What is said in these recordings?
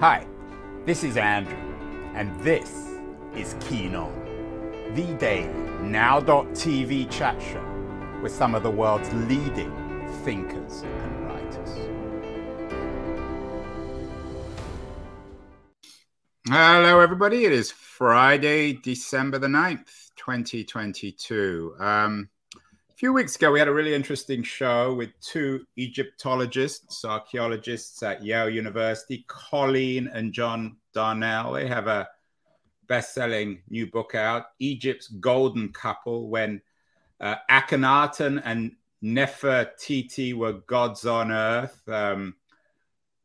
Hi, this is Andrew, and this is Keen On, the daily now.tv chat show with some of the world's leading thinkers and writers. Hello, everybody. It is Friday, December the 9th, 2022. Um, few weeks ago, we had a really interesting show with two Egyptologists, archaeologists at Yale University, Colleen and John Darnell. They have a best selling new book out, Egypt's Golden Couple, when uh, Akhenaten and Nefertiti were gods on earth. Um,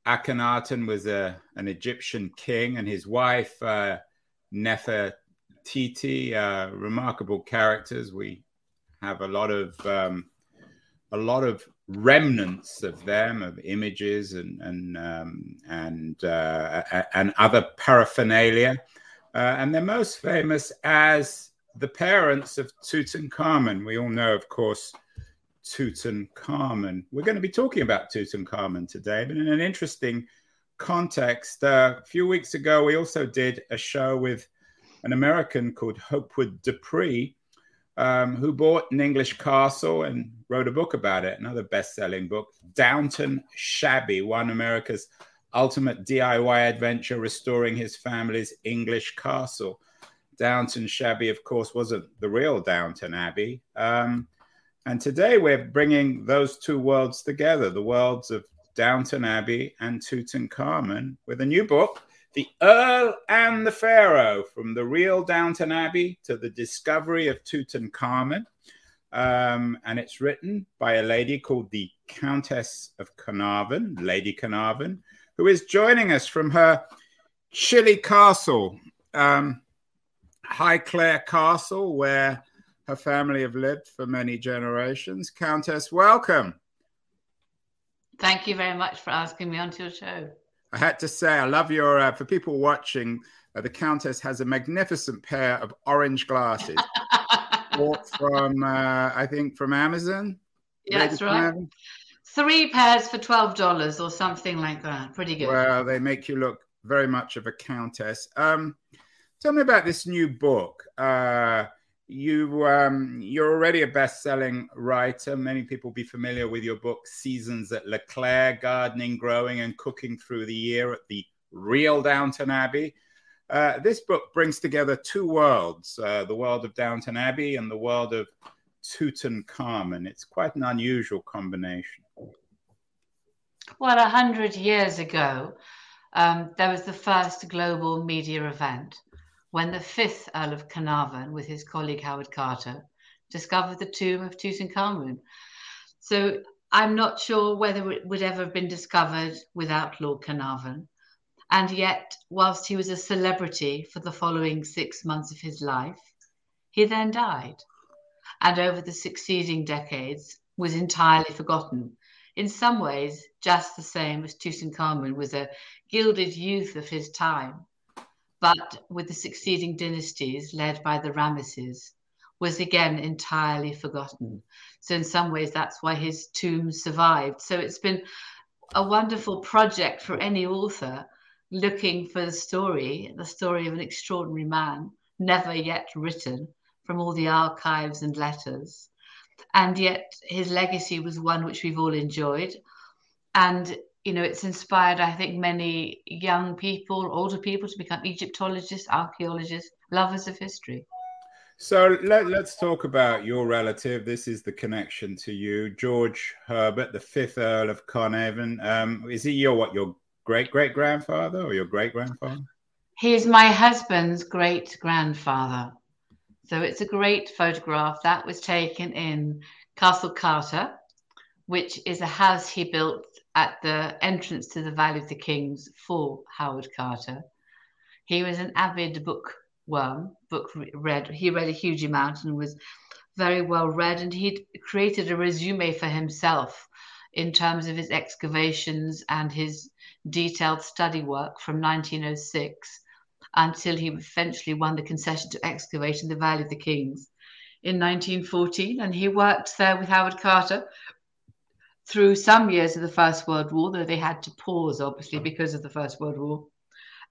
Akhenaten was a, an Egyptian king, and his wife, uh, Nefertiti, uh, remarkable characters. We have a lot of um, a lot of remnants of them, of images and and um, and uh, and other paraphernalia, uh, and they're most famous as the parents of Tutankhamun. We all know, of course, Tutankhamun. We're going to be talking about Tutankhamun today, but in an interesting context. Uh, a few weeks ago, we also did a show with an American called Hopwood DePree, um, who bought an English castle and wrote a book about it, another best selling book. Downton Shabby, one America's ultimate DIY adventure restoring his family's English castle. Downton Shabby, of course, wasn't the real Downton Abbey. Um, and today we're bringing those two worlds together the worlds of Downton Abbey and Tutankhamun with a new book, The Earl and the Pharaoh From the Real Downton Abbey to the Discovery of Tutankhamun. Um, and it's written by a lady called the Countess of Carnarvon, Lady Carnarvon, who is joining us from her chilly castle, um, Highclere Castle, where her family have lived for many generations. Countess, welcome. Thank you very much for asking me onto your show. I had to say, I love your, uh, for people watching, uh, the Countess has a magnificent pair of orange glasses bought from, uh, I think, from Amazon. Yeah, that's right. Three pairs for $12 or something like that. Pretty good. Well, they make you look very much of a countess. Um, tell me about this new book. Uh, you um, you're already a best-selling writer. Many people be familiar with your book Seasons at Highclere, Gardening, Growing, and Cooking Through the Year at the Real Downton Abbey. Uh, this book brings together two worlds: uh, the world of Downton Abbey and the world of Tutankhamun. It's quite an unusual combination. Well, a hundred years ago, um, there was the first global media event when the fifth Earl of Carnarvon, with his colleague Howard Carter, discovered the tomb of Tutankhamun. So I'm not sure whether it would ever have been discovered without Lord Carnarvon. And yet, whilst he was a celebrity for the following six months of his life, he then died. And over the succeeding decades, was entirely forgotten. In some ways, just the same as Tutankhamun was a gilded youth of his time but with the succeeding dynasties led by the Ramesses, was again entirely forgotten. So, in some ways, that's why his tomb survived. So, it's been a wonderful project for any author looking for the story, the story of an extraordinary man, never yet written from all the archives and letters. And yet, his legacy was one which we've all enjoyed. And you know, it's inspired, I think, many young people, older people to become Egyptologists, archaeologists, lovers of history. So let, us talk about your relative. This is the connection to you, George Herbert, the fifth Earl of Carnarvon. Um, is he your what? Your great great grandfather or your great grandfather? He is my husband's great grandfather. So it's a great photograph that was taken in Castle Carter, which is a house he built at the entrance to the Valley of the Kings for Howard Carter. He was an avid bookworm, book read. He read a huge amount and was very well read, and he'd created a resume for himself in terms of his excavations and his detailed study work from 1906 until he eventually won the concession to excavate in the Valley of the Kings in 1914. And he worked there with Howard Carter through some years of the First World War, though they had to pause, obviously, because of the First World War.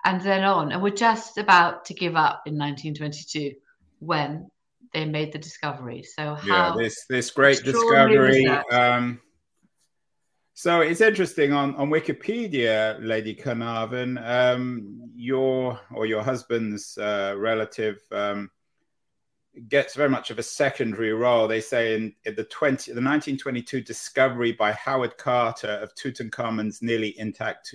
and then on. And we're just about to give up in 1922 when they made the discovery. So yeah, this this great discovery. Um, so it's interesting on, on Wikipedia, Lady Carnarvon, um, your or your husband's uh, relative um, gets very much of a secondary role. They say in, in, the 20, the 1922 discovery by Howard Carter of Tutankhamun's nearly intact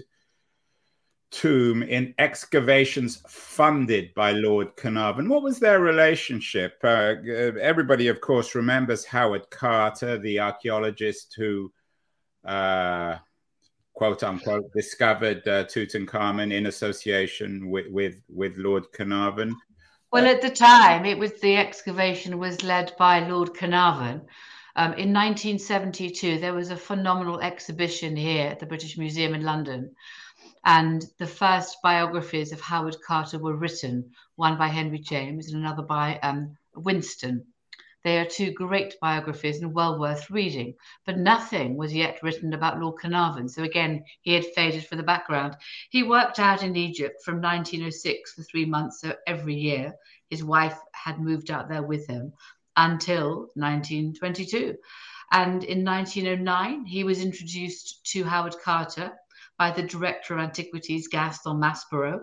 tomb in excavations funded by Lord Carnarvon. What was their relationship? Uh, everybody, of course, remembers Howard Carter, the archaeologist who, uh, quote unquote, discovered uh, Tutankhamun in association with, with, with Lord Carnarvon. Well, at the time, it was the excavation was led by Lord Carnarvon. Um, in 1972, there was a phenomenal exhibition here at the British Museum in London, and the first biographies of Howard Carter were written, one by Henry James and another by um, Winstone. They are two great biographies and well worth reading, but nothing was yet written about Lord Carnarvon. So again, he had faded from the background. He worked out in Egypt from 1906 for three months so every year. His wife had moved out there with him until 1922. And in 1909, he was introduced to Howard Carter by the Director of Antiquities, Gaston Maspero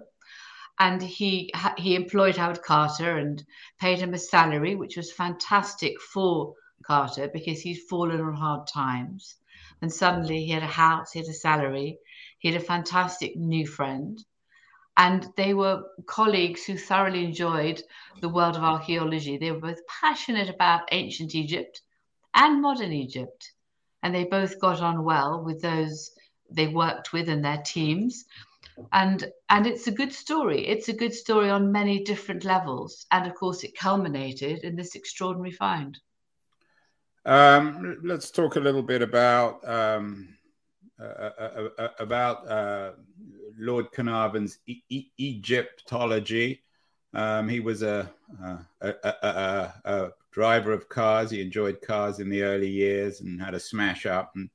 and he he employed Howard Carter and paid him a salary, which was fantastic for Carter because he'd fallen on hard times. And suddenly he had a house, he had a salary, he had a fantastic new friend. And they were colleagues who thoroughly enjoyed the world of archaeology. They were both passionate about ancient Egypt and modern Egypt. And they both got on well with those they worked with and their teams and and it's a good story. It's a good story on many different levels. And of course it culminated in this extraordinary find. Um, let's talk a little bit about um, uh, uh, uh, uh about uh, lord carnarvon's e- e- egyptology. Um, he was a a, a, a driver of cars. He enjoyed cars in the early years and had a smash up. And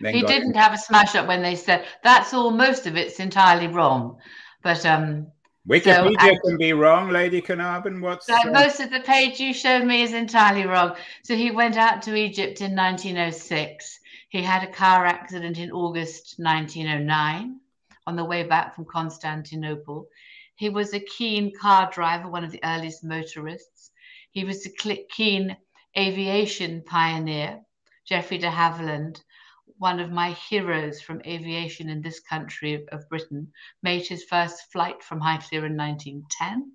he didn't have a smash up when they said that's all. Most of it's entirely wrong, but um. Wikipedia so, can be wrong, Lady Carnarvon. What's uh, most of the page you showed me is entirely wrong. So he went out to Egypt in 1906. He had a car accident in August 1909 on the way back from Constantinople. He was a keen car driver, one of the earliest motorists. He was a keen aviation pioneer. Geoffrey de Havilland one of my heroes from aviation in this country of Britain, made his first flight from Highclere in 1910.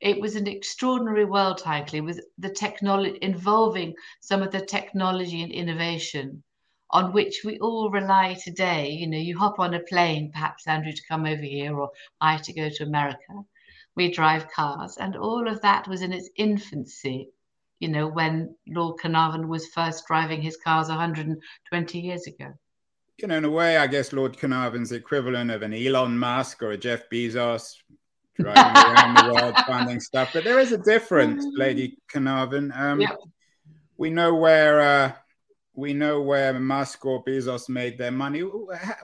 It was an extraordinary world, Highclere, with the technology involving some of the technology and innovation on which we all rely today. You know, you hop on a plane, perhaps Andrew to come over here or I to go to America. We drive cars, and all of that was in its infancy you know, when Lord Carnarvon was first driving his cars 120 years ago. You know, in a way, I guess Lord Carnarvon's the equivalent of an Elon Musk or a Jeff Bezos driving around the world finding stuff. But there is a difference, mm. Lady Carnarvon. Um, yep. We know where uh, we know where Musk or Bezos made their money.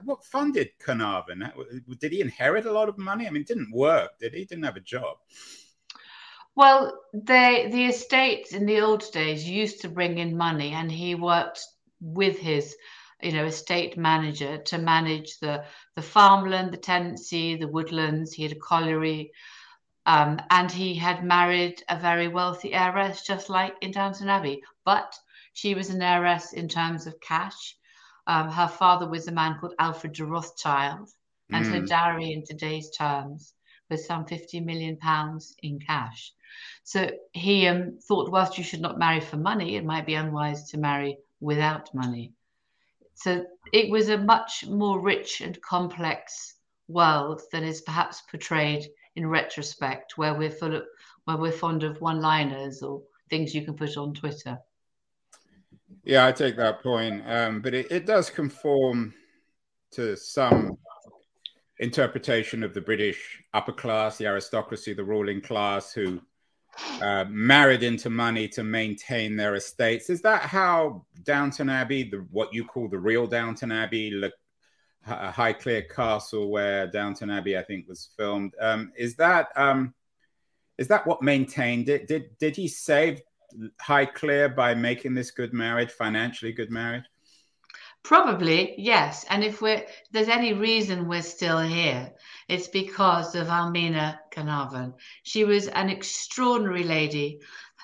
What funded Carnarvon? Did he inherit a lot of money? I mean, it didn't work, did he didn't have a job. Well, they, the estates in the old days used to bring in money, and he worked with his, you know, estate manager to manage the the farmland, the tenancy, the woodlands. He had a colliery, um, and he had married a very wealthy heiress, just like in Downton Abbey. But she was an heiress in terms of cash. Um, her father was a man called Alfred de Rothschild, and mm. her dowry in today's terms was some 50 million pounds in cash. So he um, thought, whilst you should not marry for money, it might be unwise to marry without money. So it was a much more rich and complex world than is perhaps portrayed in retrospect, where we're full of, where we're fond of one-liners or things you can put on Twitter. Yeah, I take that point, um, but it, it does conform to some interpretation of the British upper class, the aristocracy, the ruling class, who uh, married into money to maintain their estates. Is that how Downton Abbey, the, what you call the real Downton Abbey, Le, Highclere Castle, where Downton Abbey, I think, was filmed. Um, is that um, is that what maintained it? Did did he save Highclere by making this good marriage, financially good marriage? Probably, yes. And if we're there's any reason we're still here, it's because of Almina Carnarvon. She was an extraordinary lady.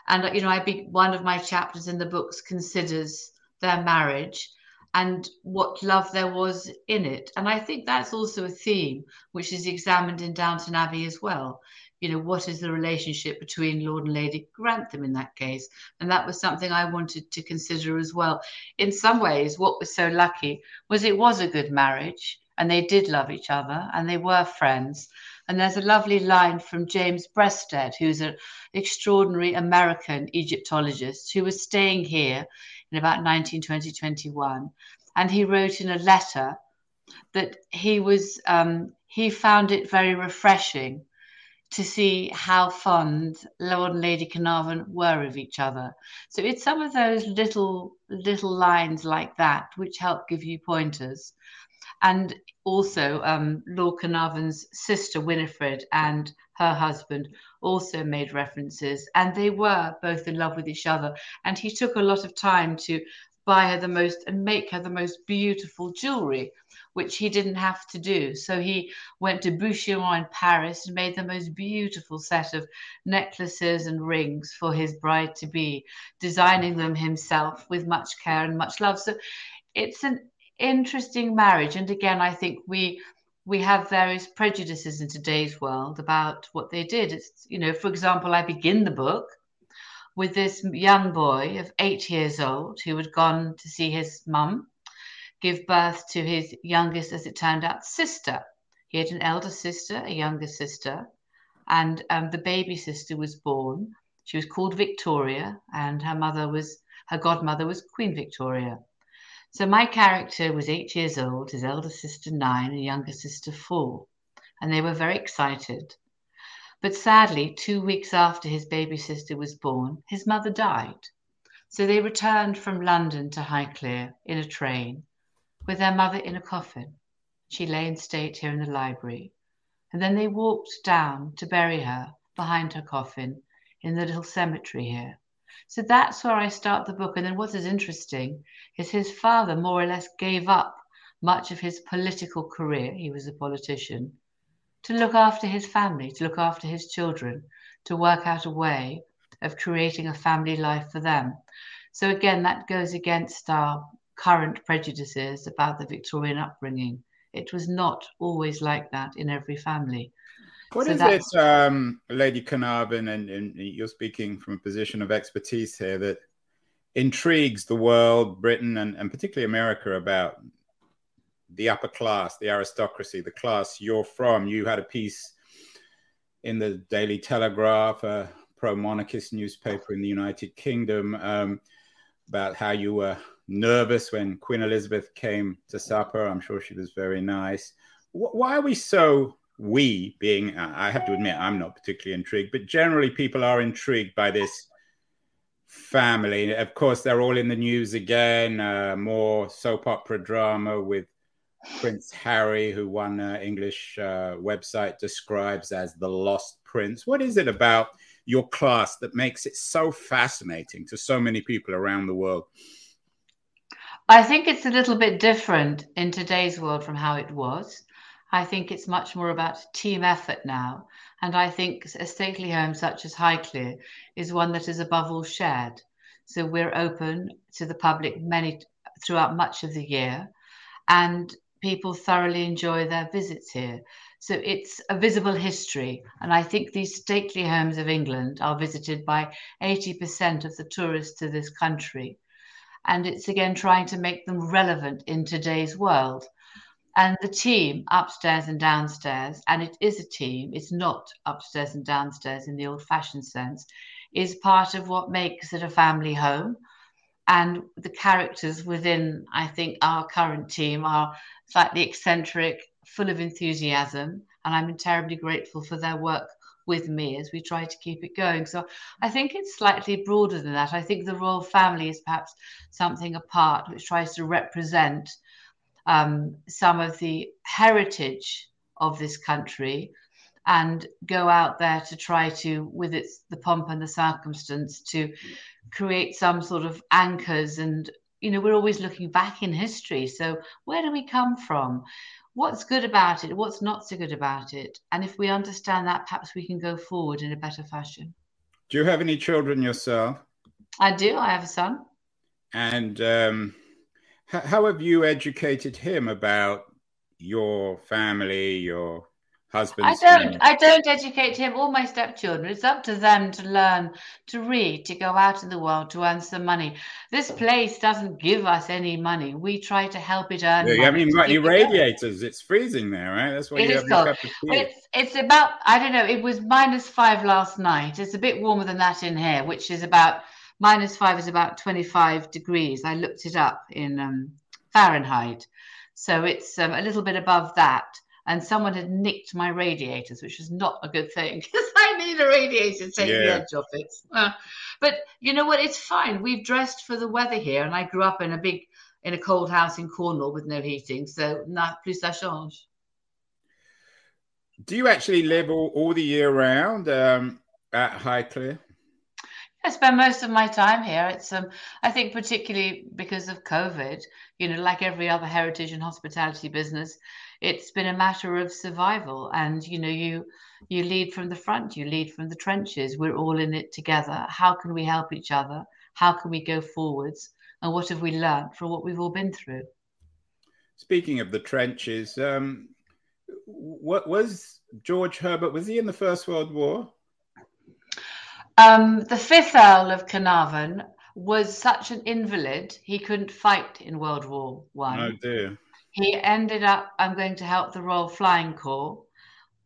And you know, I be one of my chapters in the books considers their marriage and what love there was in it. And I think that's also a theme which is examined in Downton Abbey as well. You know, what is the relationship between Lord and Lady Grantham in that case? And that was something I wanted to consider as well. In some ways, what was so lucky was it was a good marriage and they did love each other and they were friends. And there's a lovely line from James Breasted, who's an extraordinary American Egyptologist who was staying here in about 1920, 21. And he wrote in a letter that he was, um, he found it very refreshing to see how fond Lord and Lady Carnarvon were of each other. So it's some of those little little lines like that which help give you pointers. And also, um, Lord Carnarvon's sister Winifred and her husband also made references, and they were both in love with each other. And he took a lot of time to buy her the most and make her the most beautiful jewelry, which he didn't have to do. So he went to Boucheron in Paris and made the most beautiful set of necklaces and rings for his bride to be, designing them himself with much care and much love. So it's an interesting marriage. And again, I think we we have various prejudices in today's world about what they did. It's, you know, for example, I begin the book with this young boy of eight years old who had gone to see his mum give birth to his youngest, as it turned out, sister. He had an elder sister, a younger sister, and um, the baby sister was born. She was called Victoria, and her mother was her godmother was Queen Victoria. So my character was eight years old, his elder sister nine, and younger sister four, and they were very excited. But sadly, two weeks after his baby sister was born, his mother died. So they returned from London to Highclere in a train with their mother in a coffin. She lay in state here in the library. And then they walked down to bury her behind her coffin in the little cemetery here. So that's where I start the book. And then what is interesting is his father more or less gave up much of his political career. He was a politician to look after his family, to look after his children, to work out a way of creating a family life for them. So again, that goes against our current prejudices about the Victorian upbringing. It was not always like that in every family. What so is it, um, Lady Carnarvon, and, and you're speaking from a position of expertise here, that intrigues the world, Britain, and, and particularly America about the upper class, the aristocracy, the class you're from? You had a piece in the Daily Telegraph, a pro monarchist newspaper in the United Kingdom, um, about how you were nervous when Queen Elizabeth came to supper. I'm sure she was very nice. Why are we so we being i have to admit i'm not particularly intrigued but generally people are intrigued by this family of course they're all in the news again uh, more soap opera drama with prince harry who one uh, english uh, website describes as the lost prince what is it about your class that makes it so fascinating to so many people around the world i think it's a little bit different in today's world from how it was I think it's much more about team effort now. And I think a stately home such as Highclere is one that is above all shared. So we're open to the public many throughout much of the year, and people thoroughly enjoy their visits here. So it's a visible history. And I think these stately homes of England are visited by 80% of the tourists to this country. And it's again trying to make them relevant in today's world and the team upstairs and downstairs, and it is a team, it's not upstairs and downstairs in the old fashioned sense, is part of what makes it a family home. And the characters within, I think, our current team are slightly eccentric, full of enthusiasm, and I'm terribly grateful for their work with me as we try to keep it going. So I think it's slightly broader than that. I think the royal family is perhaps something apart which tries to represent um, some of the heritage of this country and go out there to try to, with its the pomp and the circumstance, to create some sort of anchors. And you know, we're always looking back in history. So where do we come from? What's good about it? What's not so good about it? And if we understand that, perhaps we can go forward in a better fashion. Do you have any children yourself? I do. I have a son. And um, how have you educated him about your family, your husband? I don't. I don't educate him or my stepchildren. It's up to them to learn, to read, to go out in the world, to earn some money. This place doesn't give us any money. We try to help it earn. Yeah, you haven't even got any radiators. It. It's freezing there, right? That's why it you is cold. It's it's about. I don't know. It was minus five last night. It's a bit warmer than that in here, which is about minus five is about 25 degrees. I looked it up in um, Fahrenheit. So it's um, a little bit above that. And someone had nicked my radiators, which is not a good thing because I need a radiator to take yeah. the edge off it. Uh, but you know what? It's fine. We've dressed for the weather here, and I grew up in a big, in a cold house in Cornwall with no heating. So, not plus ça change. Do you actually live all, all the year round um, at Highclere? I spend most of my time here. It's um, I think particularly because of COVID, you know, like every other heritage and hospitality business, it's been a matter of survival. And you know, you you lead from the front, you lead from the trenches. We're all in it together. How can we help each other? How can we go forwards? And what have we learned from what we've all been through? Speaking of the trenches, um, what was George Herbert? Was he in the First World War? Um, the fifth Earl of Carnarvon was such an invalid he couldn't fight in World War One. Oh dear. He ended up. I'm going to help the Royal Flying Corps,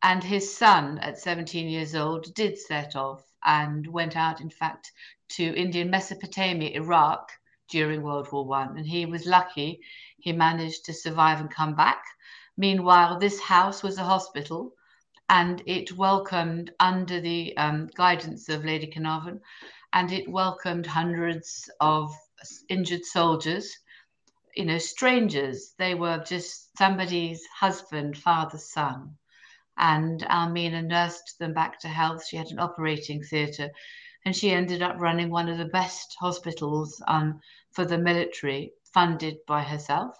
and his son, at 17 years old, did set off and went out, in fact, to Indian Mesopotamia, Iraq during World War One, and he was lucky. He managed to survive and come back. Meanwhile, this house was a hospital and it welcomed under the um, guidance of Lady Carnarvon, and it welcomed hundreds of injured soldiers, you know, strangers. They were just somebody's husband, father, son. And Almina nursed them back to health. She had an operating theatre, and she ended up running one of the best hospitals um, for the military, funded by herself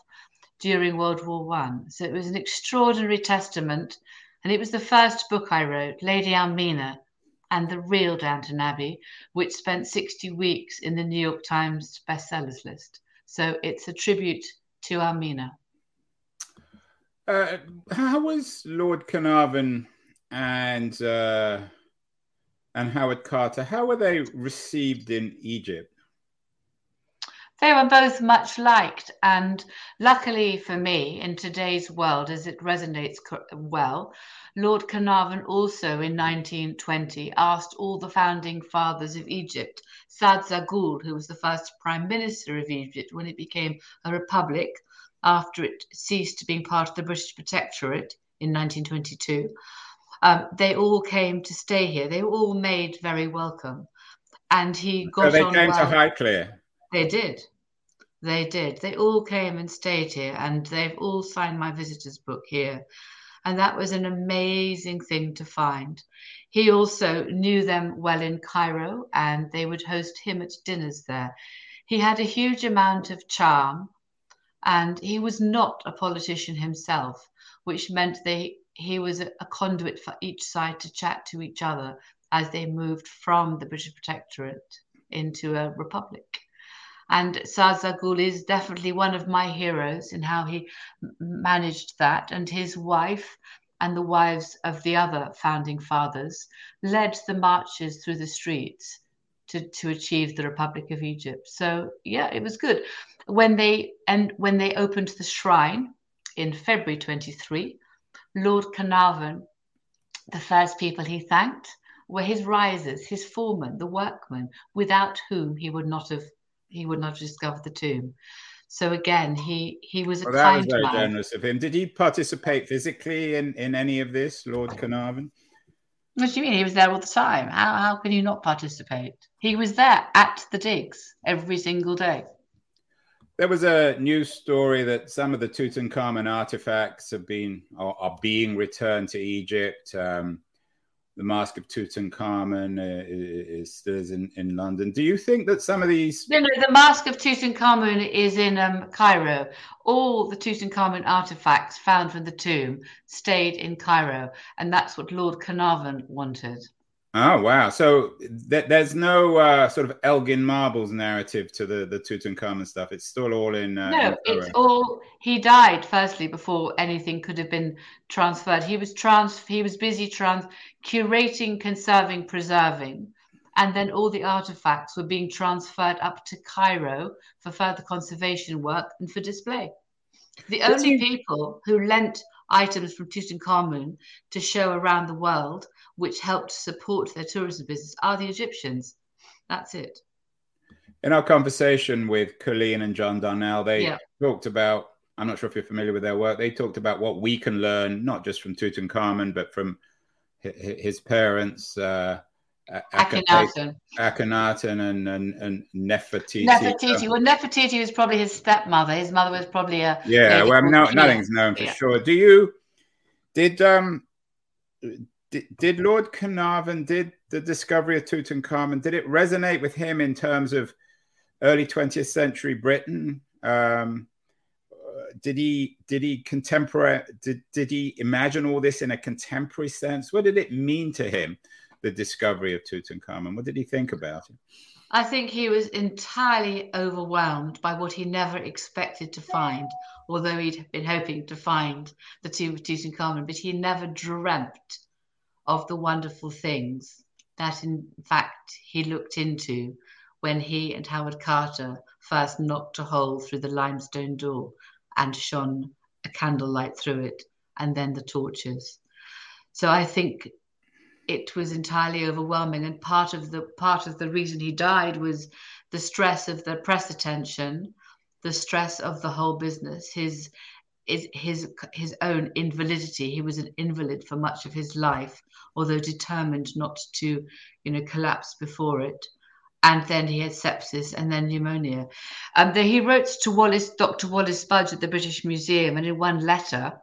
during World War One. So it was an extraordinary testament and it was the first book I wrote, Lady Almina and the Real Downton Abbey, which spent 60 weeks in the New York Times bestsellers list. So it's a tribute to Almina. Uh, how was Lord Carnarvon and uh, and Howard Carter? How were they received in Egypt? They were both much liked, and luckily for me, in today's world, as it resonates well, Lord Carnarvon also in 1920 asked all the founding fathers of Egypt, Saad Zaghloul, who was the first prime minister of Egypt when it became a republic after it ceased being part of the British Protectorate in 1922, um, they all came to stay here. They were all made very welcome. And he got so they on came well. to Highclere. They did. They did. They all came and stayed here, and they've all signed my visitors book here. And that was an amazing thing to find. He also knew them well in Cairo, and they would host him at dinners there. He had a huge amount of charm, and he was not a politician himself, which meant they he was a conduit for each side to chat to each other as they moved from the British Protectorate into a republic. And Saad Zaghloul is definitely one of my heroes in how he managed that. And his wife and the wives of the other founding fathers led the marches through the streets to, to achieve the Republic of Egypt. So yeah, it was good. When they and when they opened the shrine in February 23, Lord Carnarvon, the first people he thanked were his risers, his foremen, the workmen, without whom he would not have he would not have discovered the tomb. So again, he he was a well, that was very man. generous of him. Did he participate physically in in any of this, Lord Carnarvon? What do you mean? He was there all the time. How how can you not participate? He was there at the digs every single day. There was a news story that some of the Tutankhamun artifacts have been are, are being returned to Egypt. Um, the Mask of Tutankhamun uh, is still is in, in London. Do you think that some of these? No, no. The Mask of Tutankhamun is in um, Cairo. All the Tutankhamun artifacts found from the tomb stayed in Cairo, and that's what Lord Carnarvon wanted. Oh wow! So th- there's no uh, sort of Elgin Marbles narrative to the the Tutankhamun stuff. It's still all in. Uh, no, in it's all. He died firstly before anything could have been transferred. He was trans. He was busy trans curating, conserving, preserving, and then all the artifacts were being transferred up to Cairo for further conservation work and for display. The only people who lent items from Tutankhamun to show around the world which helped support their tourism business are the Egyptians. That's it. In our conversation with Colleen and John Darnell, they yeah. talked about, I'm not sure if you're familiar with their work, they talked about what we can learn, not just from Tutankhamun, but from his parents, uh, Akhenaten. Akhenaten and, and, and Nefertiti. Nefertiti. Well, Nefertiti was probably his stepmother. His mother was probably a. Yeah, well, no, nothing's known for yeah. sure. Do you, did, um, did, Lord Carnarvon, did the discovery of Tutankhamun, did it resonate with him in terms of early 20th century Britain? Um, did he did he contemporary did, did he imagine all this in a contemporary sense? What did it mean to him, the discovery of Tutankhamun? What did he think about it? I think he was entirely overwhelmed by what he never expected to find, although he'd been hoping to find the tomb of Tutankhamun, but he never dreamt of the wonderful things that, in fact, he looked into when he and Howard Carter first knocked a hole through the limestone door and shone a candlelight through it, and then the torches. So I think it was entirely overwhelming, and part of the part of the reason he died was the stress of the press attention, the stress of the whole business, his his his his own invalidity. He was an invalid for much of his life, although determined not to, you know, collapse before it. And then he had sepsis and then pneumonia. Um, the, he wrote to Wallis, Dr. Wallis Budge at the British Museum, and in one letter,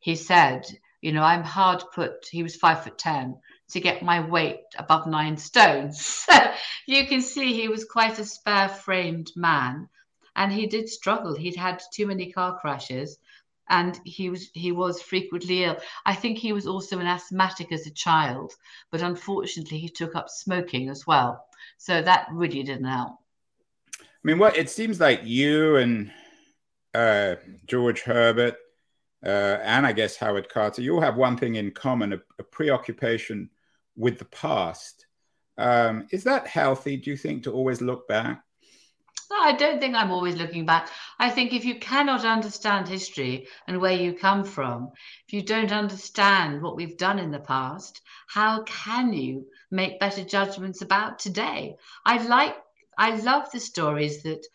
he said, "You know, I'm hard put." He was five foot ten to get my weight above nine stones. So you can see he was quite a spare framed man. And he did struggle. He'd had too many car crashes and he was he was frequently ill. I think he was also an asthmatic as a child, but unfortunately he took up smoking as well. So that really didn't help. I mean, what it seems like you and uh, George Herbert uh, and I guess Howard Carter, you all have one thing in common: a, a preoccupation with the past. Um, is that healthy? Do you think to always look back? I don't think I'm always looking back. I think if you cannot understand history and where you come from, if you don't understand what we've done in the past, how can you make better judgments about today? I like, I love the stories that,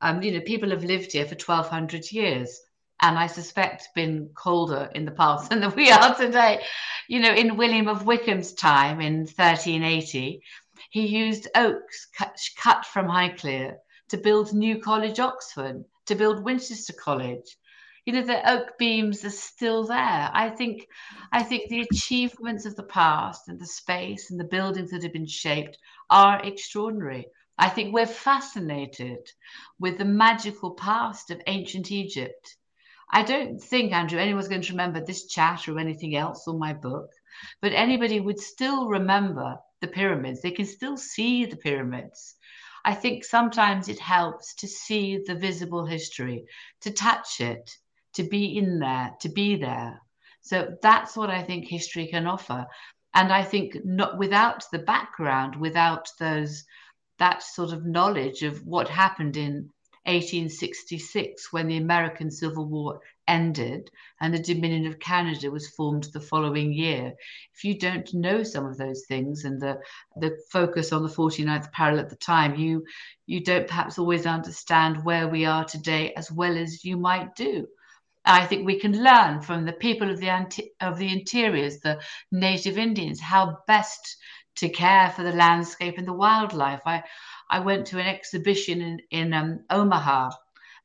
um, you know, people have lived here for 1200 years and I suspect been colder in the past than we are today. You know, in William of Wykeham's time in 1380, he used oaks cut, cut from Highclere to build New College, Oxford, to build Winchester College. You know, the oak beams are still there. I think, I think the achievements of the past and the space and the buildings that have been shaped are extraordinary. I think we're fascinated with the magical past of ancient Egypt. I don't think, Andrew, anyone's going to remember this chat or anything else or my book, but anybody would still remember the pyramids. They can still see the pyramids. I think sometimes it helps to see the visible history, to touch it, to be in there, to be there. So that's what I think history can offer. And I think not without the background, without those that sort of knowledge of what happened in 1866 when the American Civil War ended and the Dominion of Canada was formed the following year. If you don't know some of those things and the, the focus on the 49th parallel at the time, you, you don't perhaps always understand where we are today as well as you might do. I think we can learn from the people of the anti- of the interiors, the native Indians, how best to care for the landscape and the wildlife. I I went to an exhibition in in um, Omaha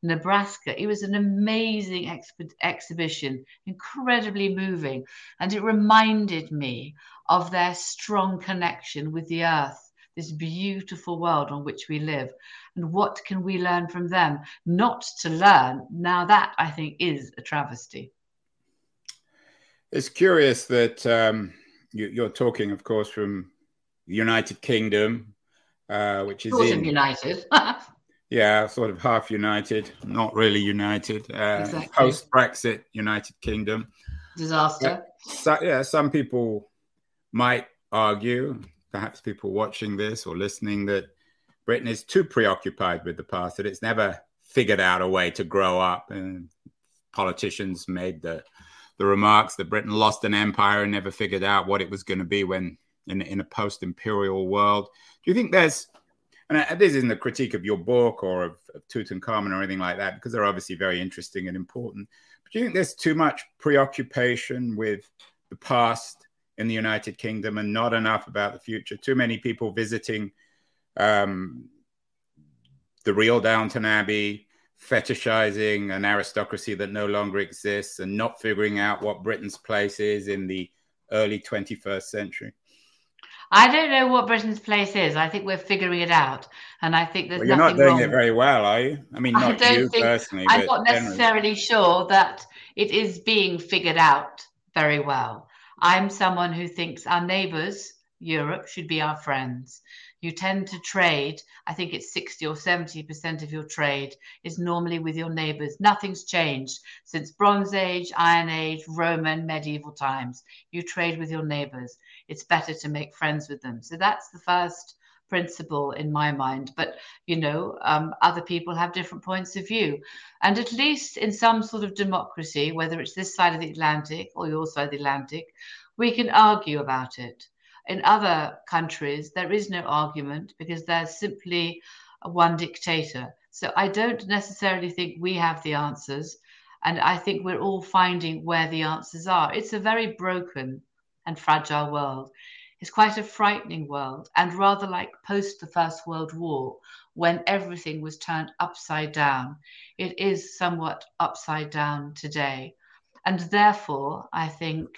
Nebraska. It was an amazing exp- exhibition, incredibly moving, and it reminded me of their strong connection with the earth, this beautiful world on which we live. And what can we learn from them? Not to learn. Now, that I think is a travesty. It's curious that um, you, are talking, of course, from United Kingdom, uh, which is sort in, united. yeah, sort of half united, not really united. Uh, exactly. Post Brexit, United Kingdom disaster. So, yeah, some people might argue, perhaps people watching this or listening, that Britain is too preoccupied with the past, that it's never figured out a way to grow up. And politicians made the the remarks that Britain lost an empire and never figured out what it was going to be when in, in a post-imperial world. Do you think there's and this isn't a critique of your book or of, of Tutankhamun or anything like that, because they're obviously very interesting and important. But do you think there's too much preoccupation with the past in the United Kingdom and not enough about the future. Too many people visiting um, the real Downton Abbey, fetishizing an aristocracy that no longer exists, and not figuring out what Britain's place is in the early 21st century. I don't know what Britain's place is. I think we're figuring it out, and I think there's well, you're not doing wrong. it very well, are you? I mean, not I you personally. I'm not necessarily generally. sure that it is being figured out very well. I'm someone who thinks our neighbors, Europe, should be our friends. You tend to trade, I think it's 60 or 70% of your trade is normally with your neighbors. Nothing's changed since Bronze Age, Iron Age, Roman, medieval times. You trade with your neighbors. It's better to make friends with them. So that's the first principle in my mind. But, you know, um, other people have different points of view. And at least in some sort of democracy, whether it's this side of the Atlantic or your side of the Atlantic, we can argue about it. In other countries, there is no argument because there's simply one dictator. So I don't necessarily think we have the answers. And I think we're all finding where the answers are. It's a very broken and fragile world. It's quite a frightening world, and rather like post the First World War, when everything was turned upside down. It is somewhat upside down today. And therefore, I think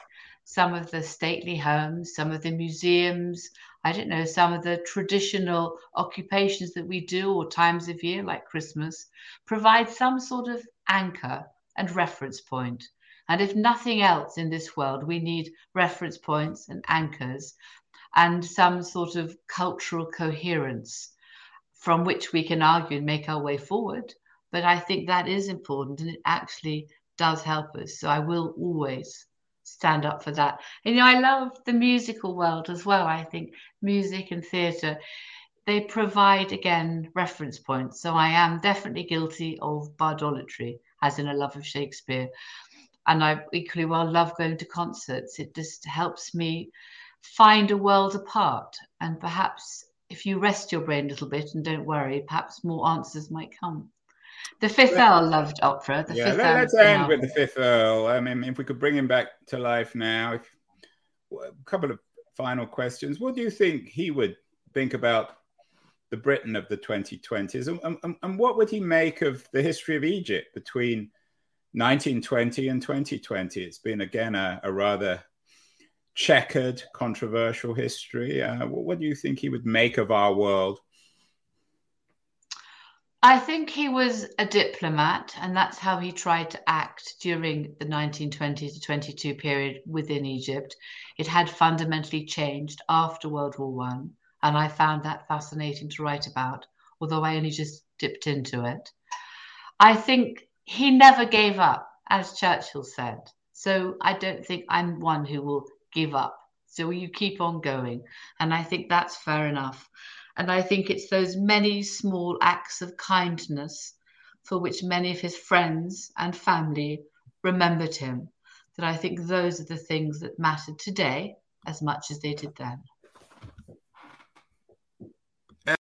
some of the stately homes, some of the museums, I don't know, some of the traditional occupations that we do or times of year like Christmas provide some sort of anchor and reference point. And if nothing else in this world, we need reference points and anchors and some sort of cultural coherence from which we can argue and make our way forward. But I think that is important and it actually does help us. So I will always stand up for that. And you know, I love the musical world as well. I think music and theatre they provide again reference points. So I am definitely guilty of bardolatry, as in a love of Shakespeare and I equally well love going to concerts. It just helps me find a world apart. And perhaps if you rest your brain a little bit and don't worry, perhaps more answers might come. The Fifth Earl loved opera. The yeah, Fifth let, us end with the Fifth Earl. I mean, if we could bring him back to life now, if, a couple of final questions. What do you think he would think about the Britain of the 2020s? And, and, and what would he make of the history of Egypt between 1920 and 2020. It's been again a, a rather checkered, controversial history. Uh, what, what do you think he would make of our world? I think he was a diplomat, and that's how he tried to act during the 1920 to 22 period within Egypt. It had fundamentally changed after World War One, and I found that fascinating to write about, although I only just dipped into it. I think he never gave up, as Churchill said. So I don't think I'm one who will give up. So you keep on going. And I think that's fair enough. And I think it's those many small acts of kindness for which many of his friends and family remembered him that I think those are the things that mattered today as much as they did then.